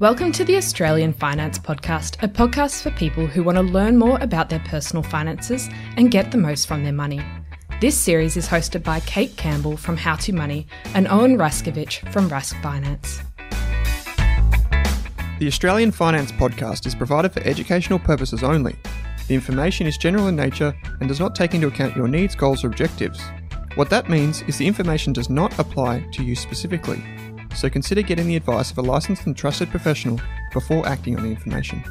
Welcome to the Australian Finance Podcast, a podcast for people who want to learn more about their personal finances and get the most from their money. This series is hosted by Kate Campbell from How to Money and Owen Raskiewicz from Rask Finance. The Australian Finance Podcast is provided for educational purposes only. The information is general in nature and does not take into account your needs, goals, or objectives. What that means is the information does not apply to you specifically so consider getting the advice of a licensed and trusted professional before acting on the information.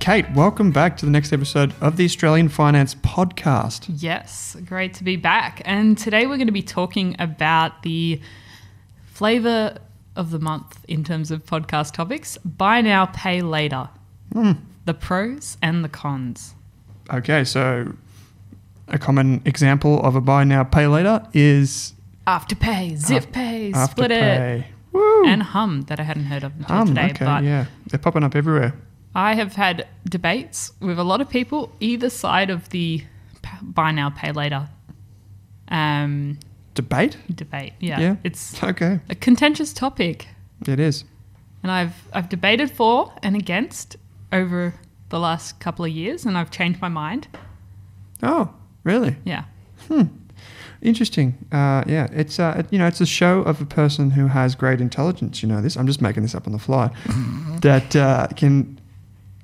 Kate, welcome back to the next episode of the Australian Finance Podcast. Yes, great to be back. And today we're going to be talking about the flavor of the month in terms of podcast topics buy now, pay later. Mm. The pros and the cons. Okay, so a common example of a buy now, pay later is Afterpay, Zip Pay, Splitit, and Hum that I hadn't heard of until today. Okay, but yeah, they're popping up everywhere. I have had debates with a lot of people either side of the buy now, pay later. Um, debate. Debate. Yeah. Yeah. It's okay. A contentious topic. It is. And I've I've debated for and against over the last couple of years, and I've changed my mind. Oh, really? Yeah. Interesting. Uh, yeah, it's uh, you know it's a show of a person who has great intelligence. You know this. I'm just making this up on the fly. that uh, can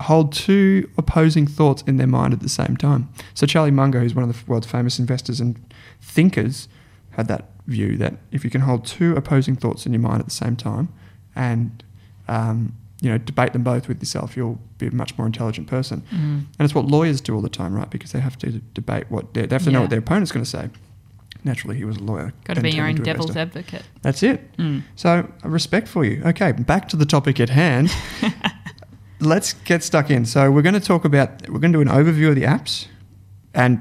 hold two opposing thoughts in their mind at the same time. So Charlie Munger, who's one of the world's famous investors and thinkers, had that view that if you can hold two opposing thoughts in your mind at the same time and um, you know debate them both with yourself, you'll be a much more intelligent person. Mm. And it's what lawyers do all the time, right? Because they have to debate what they have to yeah. know what their opponent's going to say naturally he was a lawyer. Got to be your own devil's investor. advocate. That's it. Mm. So respect for you. Okay, back to the topic at hand. Let's get stuck in. So we're going to talk about we're going to do an overview of the apps, and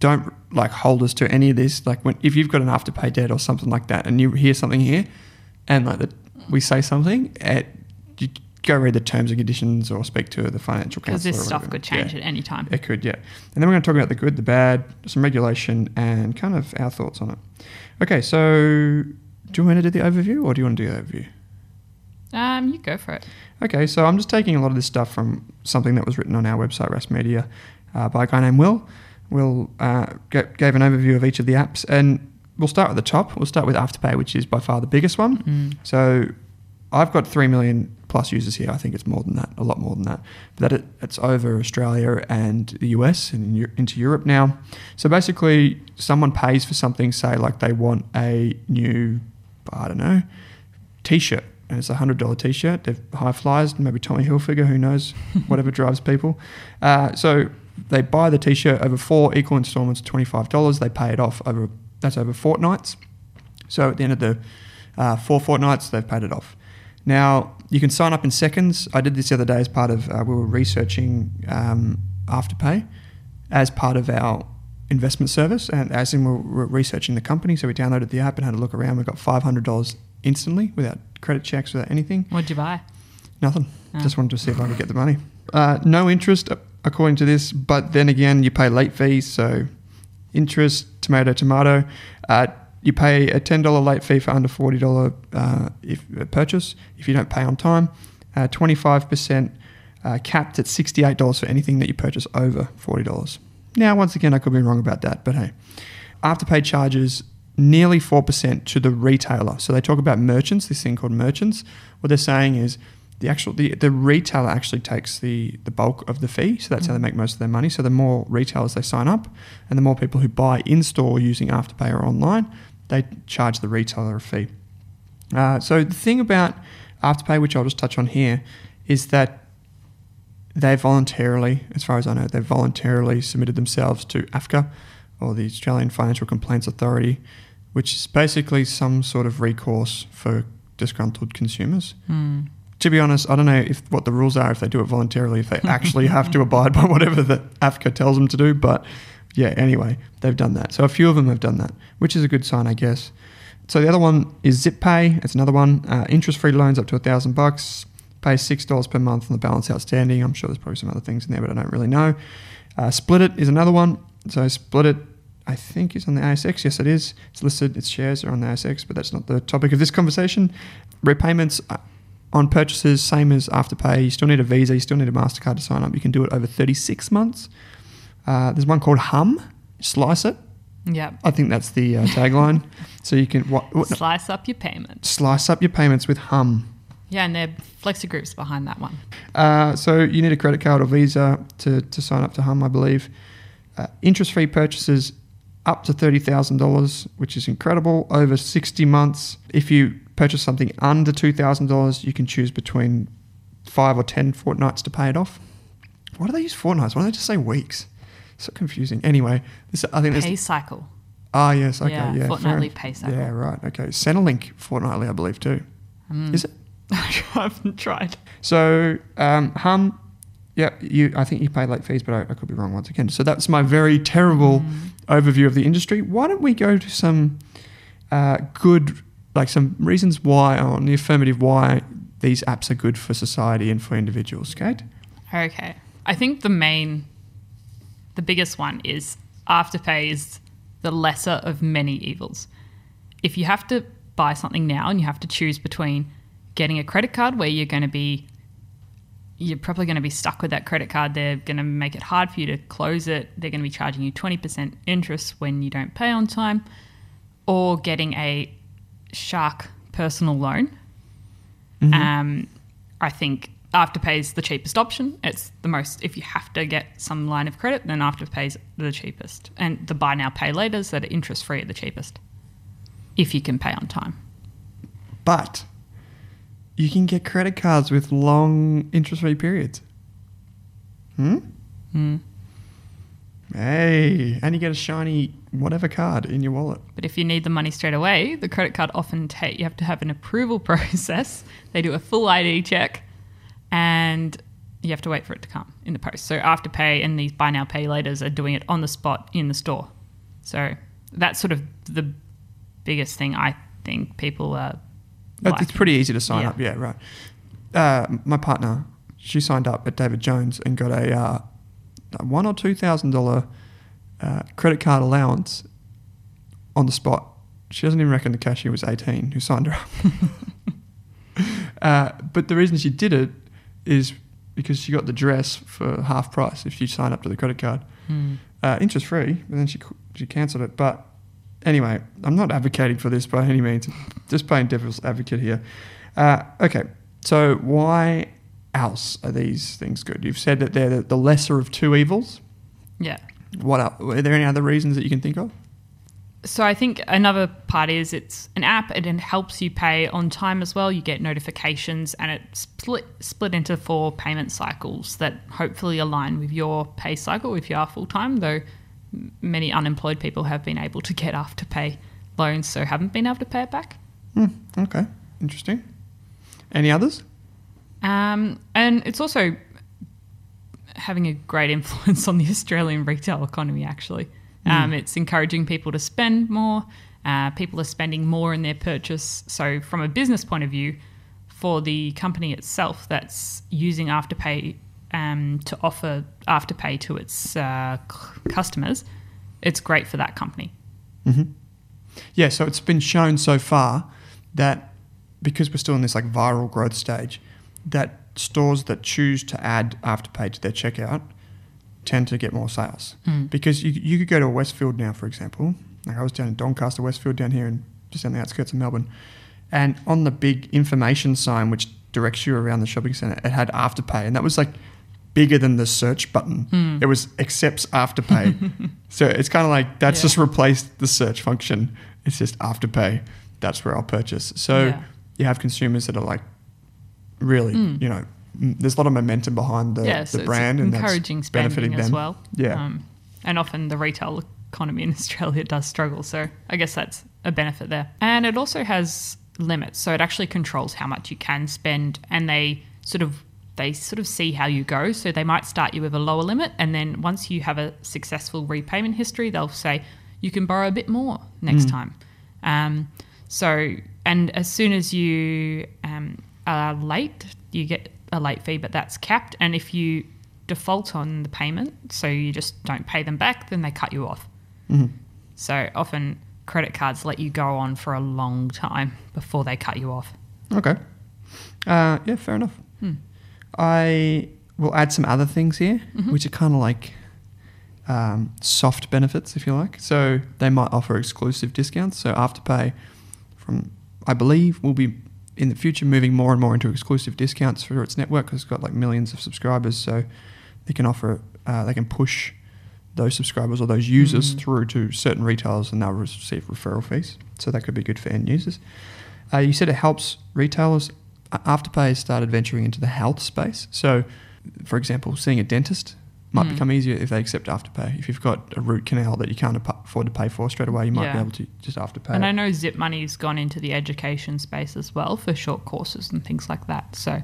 don't like hold us to any of this. Like when if you've got an afterpay debt or something like that, and you hear something here, and like that we say something, at, you go read the terms and conditions or speak to the financial counsel. Because this stuff could change yeah. at any time. It could, yeah. And then we're going to talk about the good, the bad, some regulation, and kind of our thoughts on it. Okay, so do you want to do the overview or do you want to do the overview? Um, you go for it. Okay, so I'm just taking a lot of this stuff from something that was written on our website, Rask Media, uh, by a guy named Will. Will uh, gave an overview of each of the apps, and we'll start at the top. We'll start with Afterpay, which is by far the biggest one. Mm. So I've got 3 million plus users here. I think it's more than that, a lot more than that. But that it, it's over Australia and the US and in, into Europe now. So basically, someone pays for something, say, like they want a new, I don't know, t shirt. And it's a hundred dollar t-shirt. They're high flyers, maybe Tommy Hilfiger, who knows, whatever drives people. Uh, so they buy the t-shirt over four equal installments, twenty five dollars. They pay it off over that's over fortnights. So at the end of the uh, four fortnights, they've paid it off. Now, you can sign up in seconds. I did this the other day as part of, uh, we were researching um, Afterpay as part of our investment service, and as in we're, we're researching the company, so we downloaded the app and had a look around. We got five hundred dollars instantly without credit checks, without anything. What'd you buy? Nothing. Oh. Just wanted to see if I could get the money. Uh, no interest, uh, according to this, but then again, you pay late fees. So, interest, tomato, tomato. Uh, you pay a ten dollar late fee for under forty dollar uh, if uh, purchase if you don't pay on time. Twenty five percent capped at sixty eight dollars for anything that you purchase over forty dollars. Now, once again, I could be wrong about that, but hey, afterpay charges nearly 4% to the retailer. So they talk about merchants, this thing called merchants. What they're saying is the actual the, the retailer actually takes the the bulk of the fee. So that's how they make most of their money. So the more retailers they sign up and the more people who buy in store using Afterpay or online, they charge the retailer a fee. Uh, so the thing about Afterpay, which I'll just touch on here, is that they voluntarily, as far as I know, they voluntarily submitted themselves to AFCA or the Australian Financial Complaints Authority, which is basically some sort of recourse for disgruntled consumers. Hmm. To be honest, I don't know if what the rules are if they do it voluntarily, if they actually have to abide by whatever the AFCA tells them to do. But yeah, anyway, they've done that. So a few of them have done that, which is a good sign, I guess. So the other one is ZipPay. It's another one. Uh, interest-free loans up to a thousand bucks. Pay six dollars per month on the balance outstanding. I'm sure there's probably some other things in there, but I don't really know. Uh, Splitit is another one. So Splitit, I think, is on the ASX. Yes, it is. It's listed. Its shares are on the ASX, but that's not the topic of this conversation. Repayments uh, on purchases, same as Afterpay. You still need a Visa. You still need a Mastercard to sign up. You can do it over 36 months. Uh, there's one called Hum. Slice it. Yep. I think that's the uh, tagline. so you can what, what, Slice up your payment. slice up your payments with Hum. Yeah, and they're FlexiGroup's behind that one. Uh, so you need a credit card or Visa to, to sign up to Hum, I believe. Uh, interest-free purchases up to thirty thousand dollars, which is incredible. Over sixty months. If you purchase something under two thousand dollars, you can choose between five or ten fortnights to pay it off. Why do they use fortnights? Why don't they just say weeks? So confusing. Anyway, this I think. Pay cycle. Ah, yes. Okay. Yeah, Yeah. fortnightly pay cycle. Yeah. Right. Okay. Centrelink fortnightly, I believe too. Mm. Is it? I haven't tried. So um, Hum, yeah, you. I think you pay late fees, but I, I could be wrong once again. So that's my very terrible overview of the industry. Why don't we go to some uh, good, like some reasons why on the affirmative why these apps are good for society and for individuals, Kate? Okay. I think the main, the biggest one is Afterpay is the lesser of many evils. If you have to buy something now and you have to choose between getting a credit card where you're going to be, you're probably going to be stuck with that credit card. They're going to make it hard for you to close it. They're going to be charging you 20% interest when you don't pay on time, or getting a Shark personal loan. Um, I think Afterpay is the cheapest option. It's the most, if you have to get some line of credit, then Afterpay is the cheapest. And the buy now, pay laters that are interest free are the cheapest if you can pay on time. But you can get credit cards with long interest-free periods. Hmm. Hmm. Hey, and you get a shiny whatever card in your wallet. But if you need the money straight away, the credit card often take you have to have an approval process. They do a full ID check, and you have to wait for it to come in the post. So Afterpay and these buy now pay laters are doing it on the spot in the store. So that's sort of the biggest thing I think people are. Like. It's pretty easy to sign Yeah. up. Yeah, right. Uh, my partner, she signed up at David Jones and got a, uh, one or two thousand dollar uh, credit card allowance on the spot. She doesn't even reckon the cashier was eighteen who signed her up. uh, but the reason she did it is because she got the dress for half price if she signed up to the credit card, Hmm. uh, interest free. But then she she cancelled it. But anyway, I'm not advocating for this by any means. Just playing devil's advocate here. Uh, okay, so why else are these things good? You've said that they're the, lesser of two evils. Yeah. What el Are there any other reasons that you can think of? So I think another part is it's an app and it helps you pay on time as well. You get notifications and it's split split into four payment cycles that hopefully align with your pay cycle if you are full time. Though many unemployed people have been able to get afterpay loans, so haven't been able to pay it back. Hmm, okay, interesting. Any others? Um, and it's also having a great influence on the Australian retail economy. Actually, Um, It's encouraging people to spend more. Uh, people are spending more in their purchase. So, from a business point of view, for the company itself that's using Afterpay um, to offer Afterpay to its uh, customers, it's great for that company. Yeah, so it's been shown so far that because we're still in this like viral growth stage, that stores that choose to add Afterpay to their checkout tend to get more sales. Hmm. Because you, you could go to a Westfield now, for example. Like I was down in Doncaster, Westfield, down here, and just on the outskirts of Melbourne, and on the big information sign which directs you around the shopping centre, it had Afterpay, and that was like bigger than the search button. Hmm. It was accepts Afterpay. so it's kind of like that's Yeah. just replaced the search function. It's just Afterpay. That's where I'll purchase. So Yeah. you have consumers that are like really, hmm. you know, there's a lot of momentum behind the, yeah, the brand and encouraging that's spending benefiting as well. Yeah. Um, and often the retail economy in Australia does struggle. So I guess that's a benefit there. And it also has limits. So it actually controls how much you can spend and they sort of they sort of see how you go. So they might start you with a lower limit and then once you have a successful repayment history, they'll say you can borrow a bit more next time. Um, so and as soon as you um, are late, you get a late fee, but that's capped. And if you default on the payment, so you just don't pay them back, then they cut you off. So often credit cards let you go on for a long time before they cut you off. Okay. Uh, yeah, fair enough. I will add some other things here, which are kind of like um, soft benefits, if you like. So they might offer exclusive discounts. So Afterpay, from I believe, will be in the future moving more and more into exclusive discounts for its network because it's got like millions of subscribers. So they can offer, uh, they can push those subscribers or those users through to certain retailers and they'll receive referral fees. So that could be good for end users. Uh, you said it helps retailers. Afterpay has started venturing into the health space. So, for example, seeing a dentist might hmm. become easier if they accept Afterpay. If you've got a root canal that you can't afford to pay for straight away, you might be able to just Afterpay. And it. I know Zip Money's gone into the education space as well for short courses and things like that. So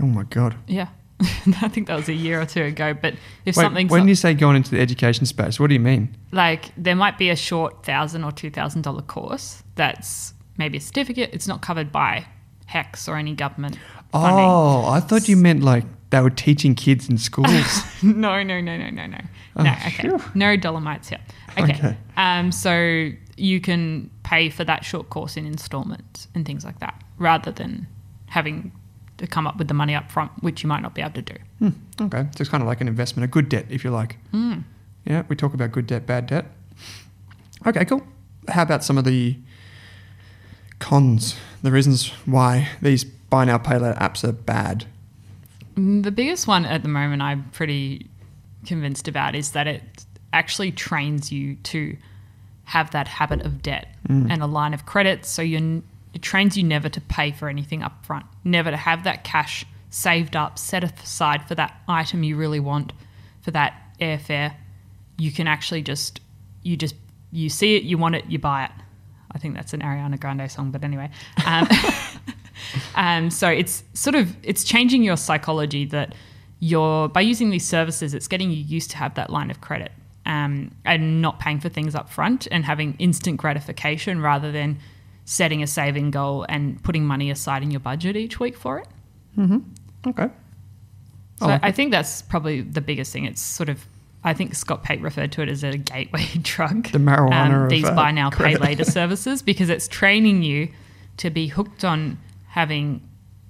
oh my god! yeah, I think that was a year or two ago. But if Wait, something's when you say going into the education space, what do you mean? like there might be a short thousand or two thousand dollar course that's maybe a certificate. It's not covered by HECS or any government Oh, I thought you meant like they were teaching kids in schools. no, no, no, no, no, no. Oh, no, okay. phew. No dolomites here. Okay. Okay. Um, so you can pay for that short course in installments and things like that, rather than having to come up with the money up front, which you might not be able to do. Hmm, okay, so it's kind of like an investment, a good debt, if you like. Hmm. Yeah, we talk about good debt, bad debt. Okay, cool. How about some of the cons, the reasons why these buy now, pay later apps are bad? Mm, The biggest one at the moment I'm pretty convinced about is that it actually trains you to have that habit of debt and a line of credit. So you it trains you never to pay for anything up front, never to have that cash saved up, set aside for that item you really want, for that airfare. You can actually just you just you see it, you want it, you buy it. I think that's an Ariana Grande song, but anyway. Um, um, so it's sort of it's changing your psychology that you're by using these services, it's getting you used to have that line of credit um, and not paying for things up front and having instant gratification rather than setting a saving goal and putting money aside in your budget each week for it. Mm-hmm. Okay. So I like I think that's probably the biggest thing. It's sort of I think Scott Pape referred to it as a gateway drug. The marijuana of, these buy now pay later services because it's training you to be hooked on having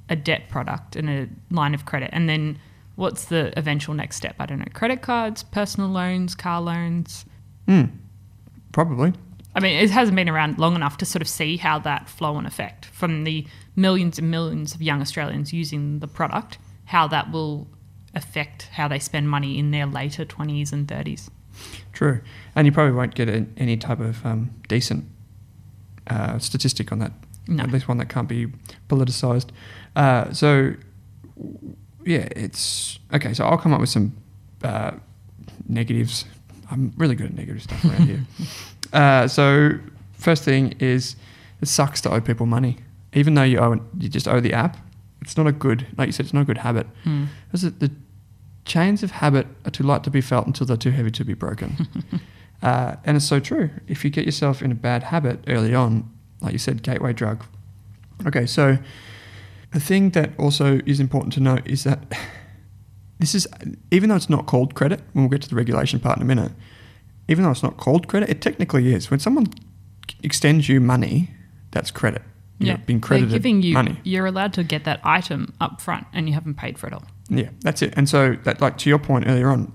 a debt product and a line of credit, and then what's the eventual next step? I don't know. Credit cards, personal loans, car loans. Probably. I mean, it hasn't been around long enough to sort of see how that flow and effect from the millions and millions of young Australians using the product, how that will affect how they spend money in their later 20s and 30s. True. And you probably won't get any type of um, decent uh, statistic on that. No. At least one that can't be politicized. Uh, so, yeah, it's okay. So I'll come up with some uh, negatives. I'm really good at negative stuff around here. Uh, so, first thing is it sucks to owe people money. Even though you owe you just owe the app. It's not a good, like you said, it's not a good habit. Because it the chains of habit are too light to be felt until they're too heavy to be broken. Uh, and it's so true. If you get yourself in a bad habit early on, like you said, gateway drug. Okay, so the thing that also is important to note is that this is, even though it's not called credit, when we'll get to the regulation part in a minute, even though it's not called credit, it technically is. When someone extends you money, that's credit. You're yeah, being credited They're giving you. money. You're allowed to get that item up front, and you haven't paid for it all. Yeah, that's it. And so, that, like to your point earlier on,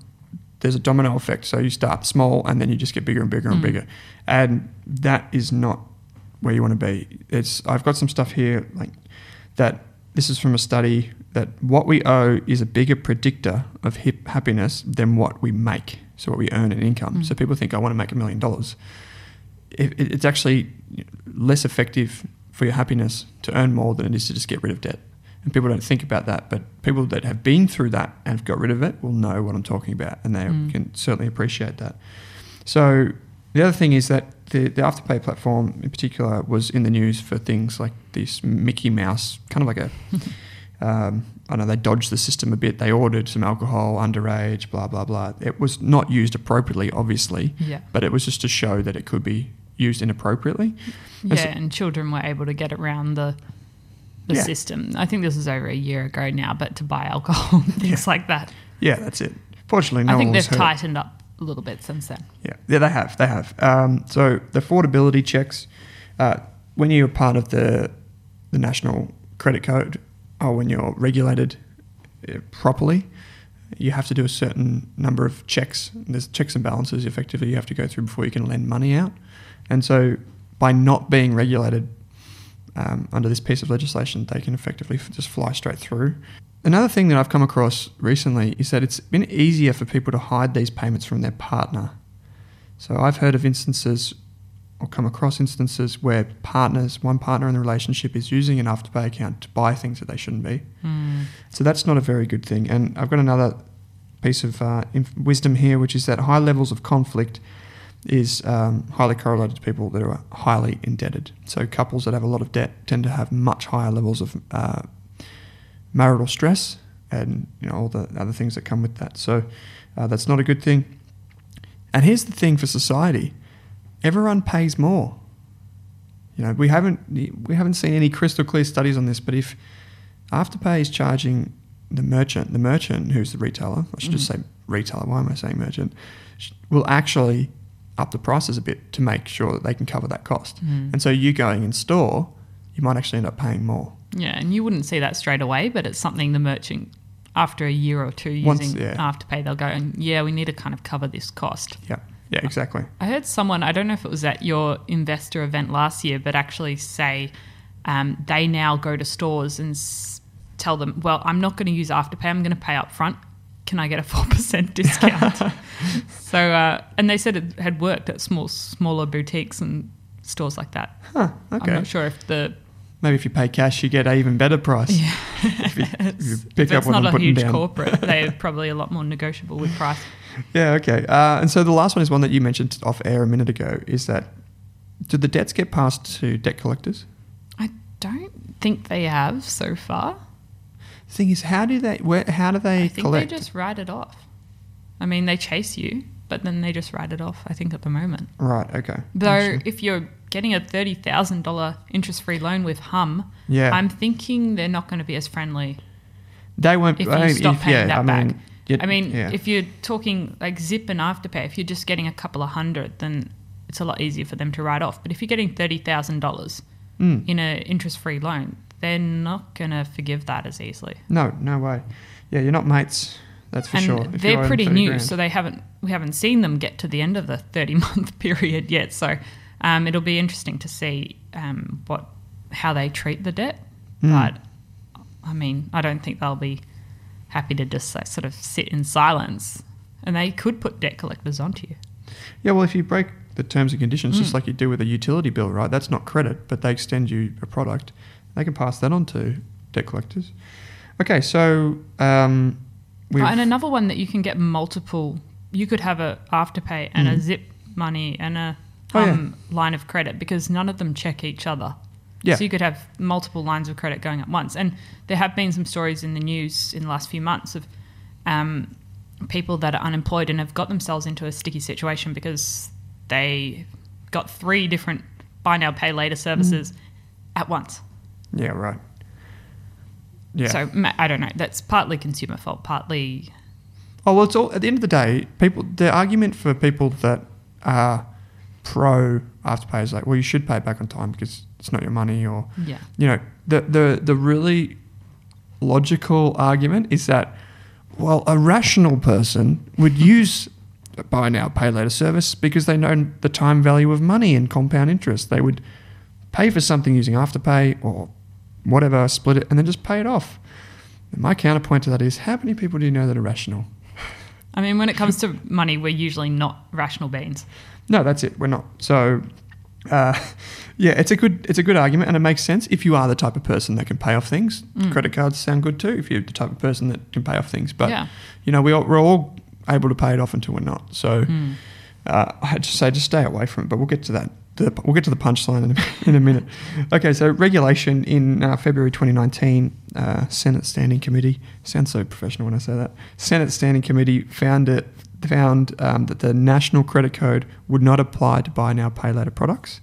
there's a domino effect. So you start small, and then you just get bigger and bigger and Mm. bigger, and that is not where you want to be. It's I've got some stuff here like that. This is from a study that what we owe is a bigger predictor of hip happiness than what we make. So what we earn in income. Mm. So people think I want to make a million dollars. It, it- it's actually less effective for your happiness to earn more than it is to just get rid of debt. And people don't think about that, but people that have been through that and have got rid of it will know what I'm talking about, and they Mm. can certainly appreciate that. So the other thing is that the, the Afterpay platform in particular was in the news for things like this Mickey Mouse, kind of like a, um, I know, they dodged the system a bit. They ordered some alcohol, underage, blah, blah, blah. It was not used appropriately, obviously, Yeah. but it was just to show that it could be used inappropriately. Yeah, That's- and children were able to get around the the Yeah. system. I think this was over a year ago now, but to buy alcohol and things like that. Yeah, that's it. Fortunately, no I think they've tightened up a little bit since then. Yeah, yeah, they have. They have. Um, so the affordability checks, uh, when you're part of the the national credit code, or when you're regulated uh, properly, you have to do a certain number of checks. There's checks and balances effectively you have to go through before you can lend money out. And so by not being regulated um, under this piece of legislation, they can effectively just fly straight through. Another thing that I've come across recently is that it's been easier for people to hide these payments from their partner. So I've heard of instances or come across instances where partners, one partner in the relationship is using an afterpay account to buy things that they shouldn't be. Hmm. So that's not a very good thing. And I've got another piece of uh, inf- wisdom here, which is that high levels of conflict is um, highly correlated to people that are highly indebted. So couples that have a lot of debt tend to have much higher levels of uh, marital stress and you know all the other things that come with that. So uh, that's not a good thing. And here's the thing for society: everyone pays more. You know, we haven't we haven't seen any crystal clear studies on this, but if Afterpay is charging the merchant, the merchant who's the retailer, I should just say retailer. Why am I saying merchant? Will actually up the prices a bit to make sure that they can cover that cost. Mm. And so you going in store, you might actually end up paying more. Yeah, and you wouldn't see that straight away, but it's something the merchant, after a year or two Once- using yeah. Afterpay, they'll go and yeah, we need to kind of cover this cost. Yeah, yeah, exactly. I heard someone, I don't know if it was at your investor event last year, but actually say um, they now go to stores and s- tell them, well, I'm not going to use Afterpay, I'm going to pay up front. Can I get a 4% discount? so, uh, and they said it had worked at small, smaller boutiques and stores like that. Huh, okay. I'm not sure if the Maybe if you pay cash, you get an even better price. Yeah. if you, if you pick if up it's not a huge down. corporate, they're probably a lot more negotiable with price. Yeah, okay. Uh, and so the last one is one that you mentioned off air a minute ago. Is that do the debts get passed to debt collectors? I don't think they have so far. The thing is, how do they? Where? How do they I think collect? they just write it off. I mean, they chase you, but then they just write it off. I think at the moment. Right. Okay. Though, if you're getting a thirty thousand dollar interest-free loan with Hum, Yeah. I'm thinking they're not going to be as friendly they won't. if I you mean, stop if- paying yeah, that I back. mean, I mean, yeah. if you're talking like Zip and Afterpay, if you're just getting a couple of hundred, then it's a lot easier for them to write off. But if you're getting thirty thousand dollars Mm. in an interest-free loan, they're not going to forgive that as easily. no, no way. Yeah, you're not mates. That's for and sure. If they're pretty new, grand. so they haven't we haven't seen them get to the end of the thirty month period yet. So um, it'll be interesting to see um, what how they treat the debt. Mm. But I mean, I don't think they'll be happy to just like, sort of sit in silence. And they could put debt collectors onto you. Yeah, well, if you break the terms and conditions, just Mm. like you do with a utility bill, right? That's not credit, but they extend you a product. They can pass that on to debt collectors. Okay, so um, Oh, and another one that you can get multiple. You could have a afterpay and a Mhm. Zip money and a Oh, yeah. um, line of credit because none of them check each other. yeah, So you could have multiple lines of credit going at once. And there have been some stories in the news in the last few months of um, people that are unemployed and have got themselves into a sticky situation because they got three different buy now pay later services at once. Yeah, right. Yeah. So I don't know. That's partly consumer fault, partly Oh well, it's all at the end of the day. People, the argument for people that are pro afterpay is like, well, you should pay it back on time because it's not your money, or yeah. you know, the the the really logical argument is that, well, a rational person would use buy now pay later service because they know the time value of money and compound interest. They would pay for something using afterpay or whatever, Splitit, and then just pay it off. And my counterpoint to that is, how many people do you know that are rational? I mean, when it comes to money, we're usually not rational beings. No, that's it. We're not. So, uh, yeah, it's a good it's a good argument, and it makes sense if you are the type of person that can pay off things. Credit cards sound good too if you're the type of person that can pay off things. But Yeah. you know, we all, we're all able to pay it off until we're not. So, uh, I just say just stay away from it. But we'll get to that. The, we'll get to the punchline in a, in a minute. Okay, so regulation in uh, February 2019, uh, Senate Standing Committee sounds so professional when I say that. Senate Standing Committee found it found um, that the national credit code would not apply to buy now pay later products.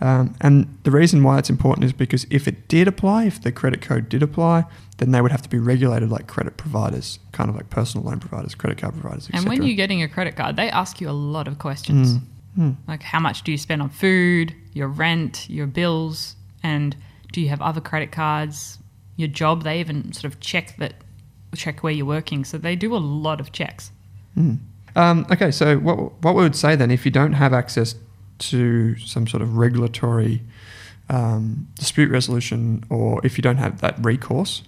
Um, and the reason why it's important is because if it did apply, if the credit code did apply, then they would have to be regulated like credit providers, kind of like personal loan providers, credit card providers, etc. And when you're getting a credit card, they ask you a lot of questions. Mm. Like how much do you spend on food, your rent, your bills, and do you have other credit cards, your job? They even sort of check that check where you're working. So they do a lot of checks. Um, okay, so what what we would say then, if you don't have access to some sort of regulatory um, dispute resolution, or if you don't have that recourse,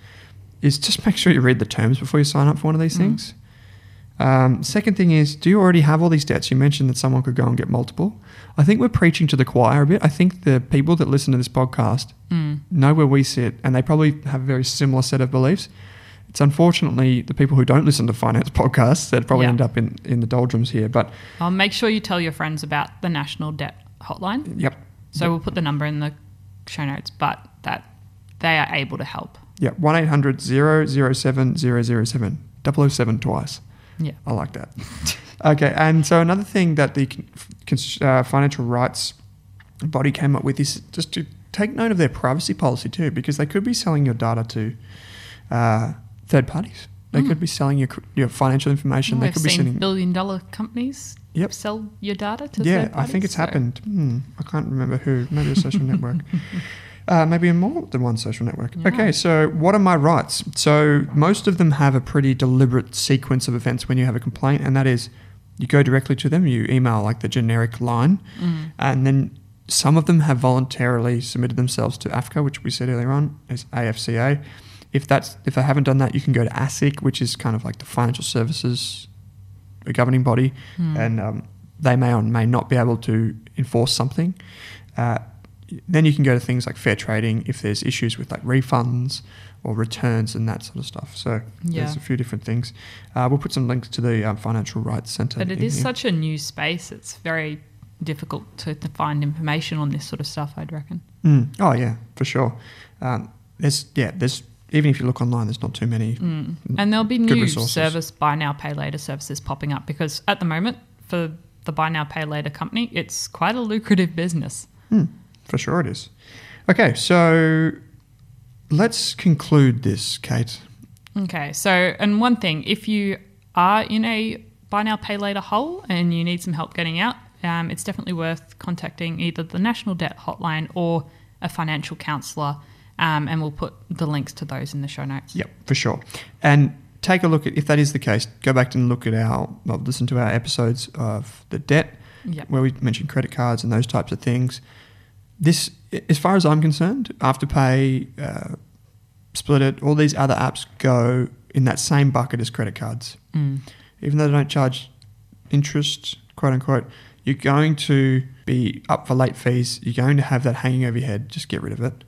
is just make sure you read the terms before you sign up for one of these things. Um, second thing is, do you already have all these debts? You mentioned that someone could go and get multiple. I think we're preaching to the choir a bit. I think the people that listen to this podcast know where we sit, and they probably have a very similar set of beliefs. It's unfortunately the people who don't listen to finance podcasts that probably Yeah. end up in, in the doldrums here. But I'll make sure you tell your friends about the National Debt Hotline. yep, So we'll put the number in the show notes, but that they are able to help. yeah, one 800 007 007 007 twice. Yeah. I like that. okay, and so another thing that the uh, financial rights body came up with is just to take note of their privacy policy too, because they could be selling your data to uh, third parties. They could be selling your your financial information. they could be sending. billion dollar companies Yep. sell your data to yeah, third I think it's so- happened. Hmm, I can't remember who. Maybe a social network. Uh, maybe more than one social network. Yeah. Okay, so what are my rights? So most of them have a pretty deliberate sequence of events when you have a complaint, and that is you go directly to them, you email like the generic line, Mm. and then some of them have voluntarily submitted themselves to AFCA, which we said earlier on is AFCA. If that's if they haven't done that, you can go to ASIC, which is kind of like the financial services governing body, and um, they may or may not be able to enforce something. Uh, then you can go to things like fair trading if there's issues with like refunds or returns and that sort of stuff. So Yeah. there's a few different things. Uh, we'll put some links to the um, Financial Rights Centre. But it is here. such a new space. It's very difficult to, to find information on this sort of stuff. I'd reckon. Mm. Oh yeah, for sure. Um, there's yeah, there's even if you look online, there's not too many. Mm. And there'll be new resources. service buy now pay later services popping up because at the moment for the buy now pay later company, it's quite a lucrative business. Mm, for sure it is. Okay, so let's conclude this, Kate. Okay, so and one thing, if you are in a buy now pay later hole and you need some help getting out, um, it's definitely worth contacting either the National Debt Hotline or a financial counsellor, um, and we'll put the links to those in the show notes. Yep, for sure. And take a look at if that is the case. Go back and look at our, well, listen to our episodes of the debt, Yep. where we mentioned credit cards and those types of things. This, as far as I'm concerned, Afterpay, uh, Splitit, all these other apps go in that same bucket as credit cards. Mm. Even though they don't charge interest, quote unquote, you're going to be up for late fees. You're going to have that hanging over your head. Just get rid of it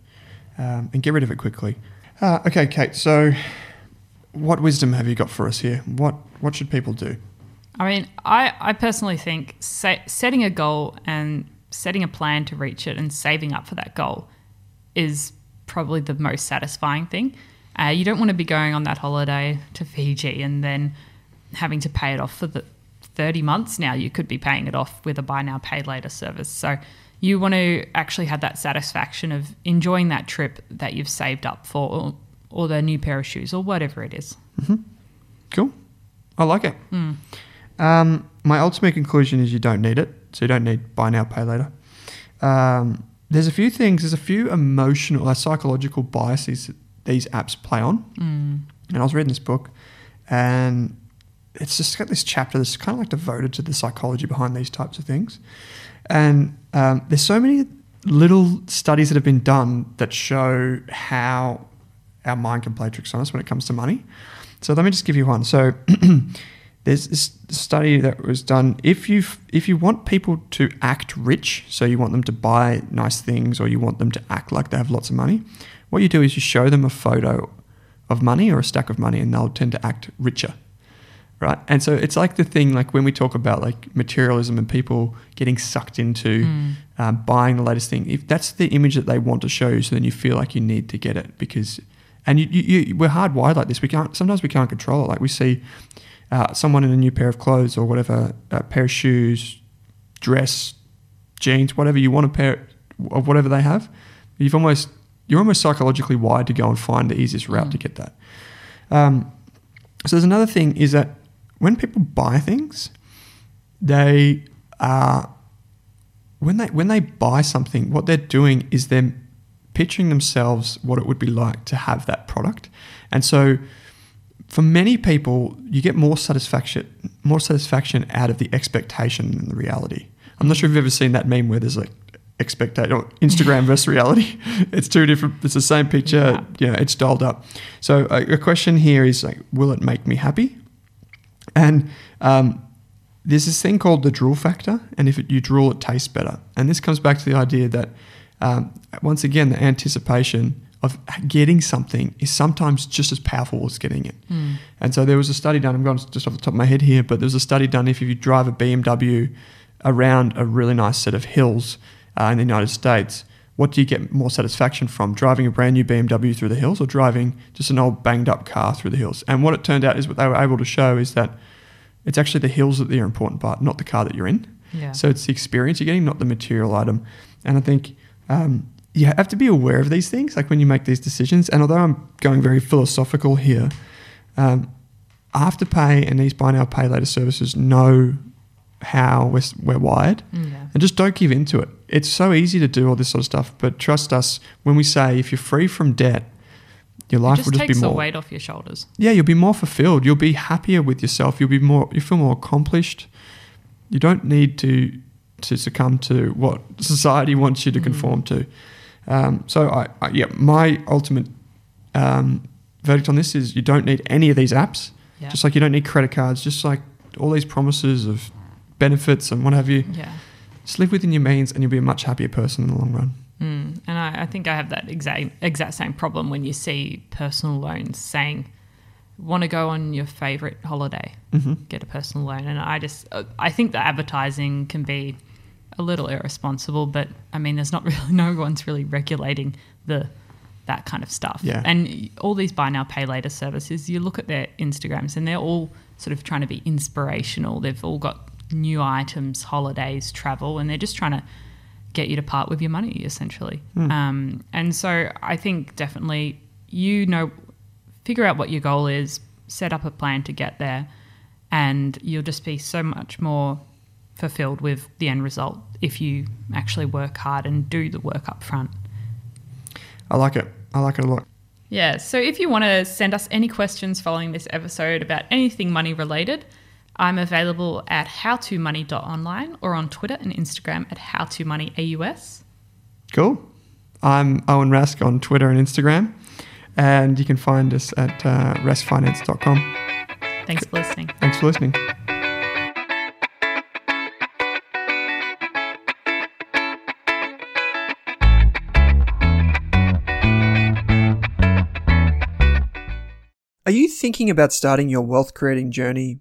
um, and get rid of it quickly. Uh, okay, Kate. So, what wisdom have you got for us here? What what should people do? I mean, I, I personally think sa- setting a goal and setting a plan to reach it and saving up for that goal is probably the most satisfying thing. Uh, you don't want to be going on that holiday to Fiji and then having to pay it off for the 30 months now. You could be paying it off with a buy now, pay later service. So you want to actually have that satisfaction of enjoying that trip that you've saved up for or, or the new pair of shoes or whatever it is. Cool. I like it. Um, my ultimate conclusion is you don't need it. So you don't need buy now, pay later. Um, there's a few things, there's a few emotional, uh, psychological biases that these apps play on. And I was reading this book and it's just got this chapter that's kind of like devoted to the psychology behind these types of things. And um, there's so many little studies that have been done that show how our mind can play tricks on us when it comes to money. So let me just give you one. So there's this study that was done. If you if you want people to act rich, so you want them to buy nice things or you want them to act like they have lots of money, what you do is you show them a photo of money or a stack of money, and they'll tend to act richer right? And so it's like the thing, like when we talk about like materialism and people getting sucked into um, buying the latest thing. If that's the image that they want to show you, so then you feel like you need to get it because, and you, you, you we're hardwired like this. We can't sometimes we can't control it. Like we see uh, someone in a new pair of clothes or whatever, a pair of shoes, dress, jeans, whatever you want a pair of whatever they have. You've almost you're almost psychologically wired to go and find the easiest route to get that. Um, so there's another thing is that when people buy things, they are when they when they buy something, what they're doing is they're picturing themselves what it would be like to have that product, and so for many people, you get more satisfaction more satisfaction out of the expectation than the reality. I'm not sure if you've ever seen that meme where there's like expectation or Instagram versus reality. It's two different. It's the same picture. You know, it's dolled up. So a, a question here is like, will it make me happy? And um, there's this thing called the drool factor, and if it, you drool, it tastes better. And this comes back to the idea that um, once again, the anticipation of getting something is sometimes just as powerful as getting it. And so there was a study done. I'm going just off the top of my head here, but there was a study done if you drive a BMW around a really nice set of hills uh, in the United States. What do you get more satisfaction from? Driving a brand new BMW through the hills or driving just an old banged up car through the hills? And what it turned out is what they were able to show is that it's actually the hills that are the important part, not the car that you're in. Yeah. So it's the experience you're getting, not the material item. And I think um, you have to be aware of these things, like when you make these decisions. And although I'm going very philosophical here, um, Afterpay and these buy now, pay later services know how we're, we're wired Yeah. and just don't give in to it. It's so easy to do all this sort of stuff, but trust us when we say if you're free from debt, your life just will just takes be the more. weight off your shoulders. Yeah, you'll be more fulfilled. You'll be happier with yourself. You'll be more. You feel more accomplished. You don't need to to succumb to what society wants you to conform to. Um, so, I, I yeah, my ultimate um, verdict on this is you don't need any of these apps. Yeah. Just like you don't need credit cards. Just like all these promises of benefits and what have you. Yeah. Just live within your means, and you'll be a much happier person in the long run. Mm. And I, I think I have that exact exact same problem when you see personal loans saying, "Want to go on your favorite holiday? Get a personal loan." And I just uh, I think the advertising can be a little irresponsible, but I mean, there's not really no one's really regulating the that kind of stuff. Yeah. And all these buy now pay later services, you look at their Instagrams and they're all sort of trying to be inspirational. They've all got new items, holidays, travel, and they're just trying to get you to part with your money essentially. Um, and so I think definitely you know, figure out what your goal is, set up a plan to get there, and you'll just be so much more fulfilled with the end result if you actually work hard and do the work up front. I like it. I like it a lot. Yeah, so if you want to send us any questions following this episode about anything money related, I'm available at howtomoney.online or on Twitter and Instagram at howtomoneyAUS. Cool. I'm Owen Rask on Twitter and Instagram, and you can find us at uh, raskfinance.com. Thanks for listening. Thanks for listening. Are you thinking about starting your wealth creating journey,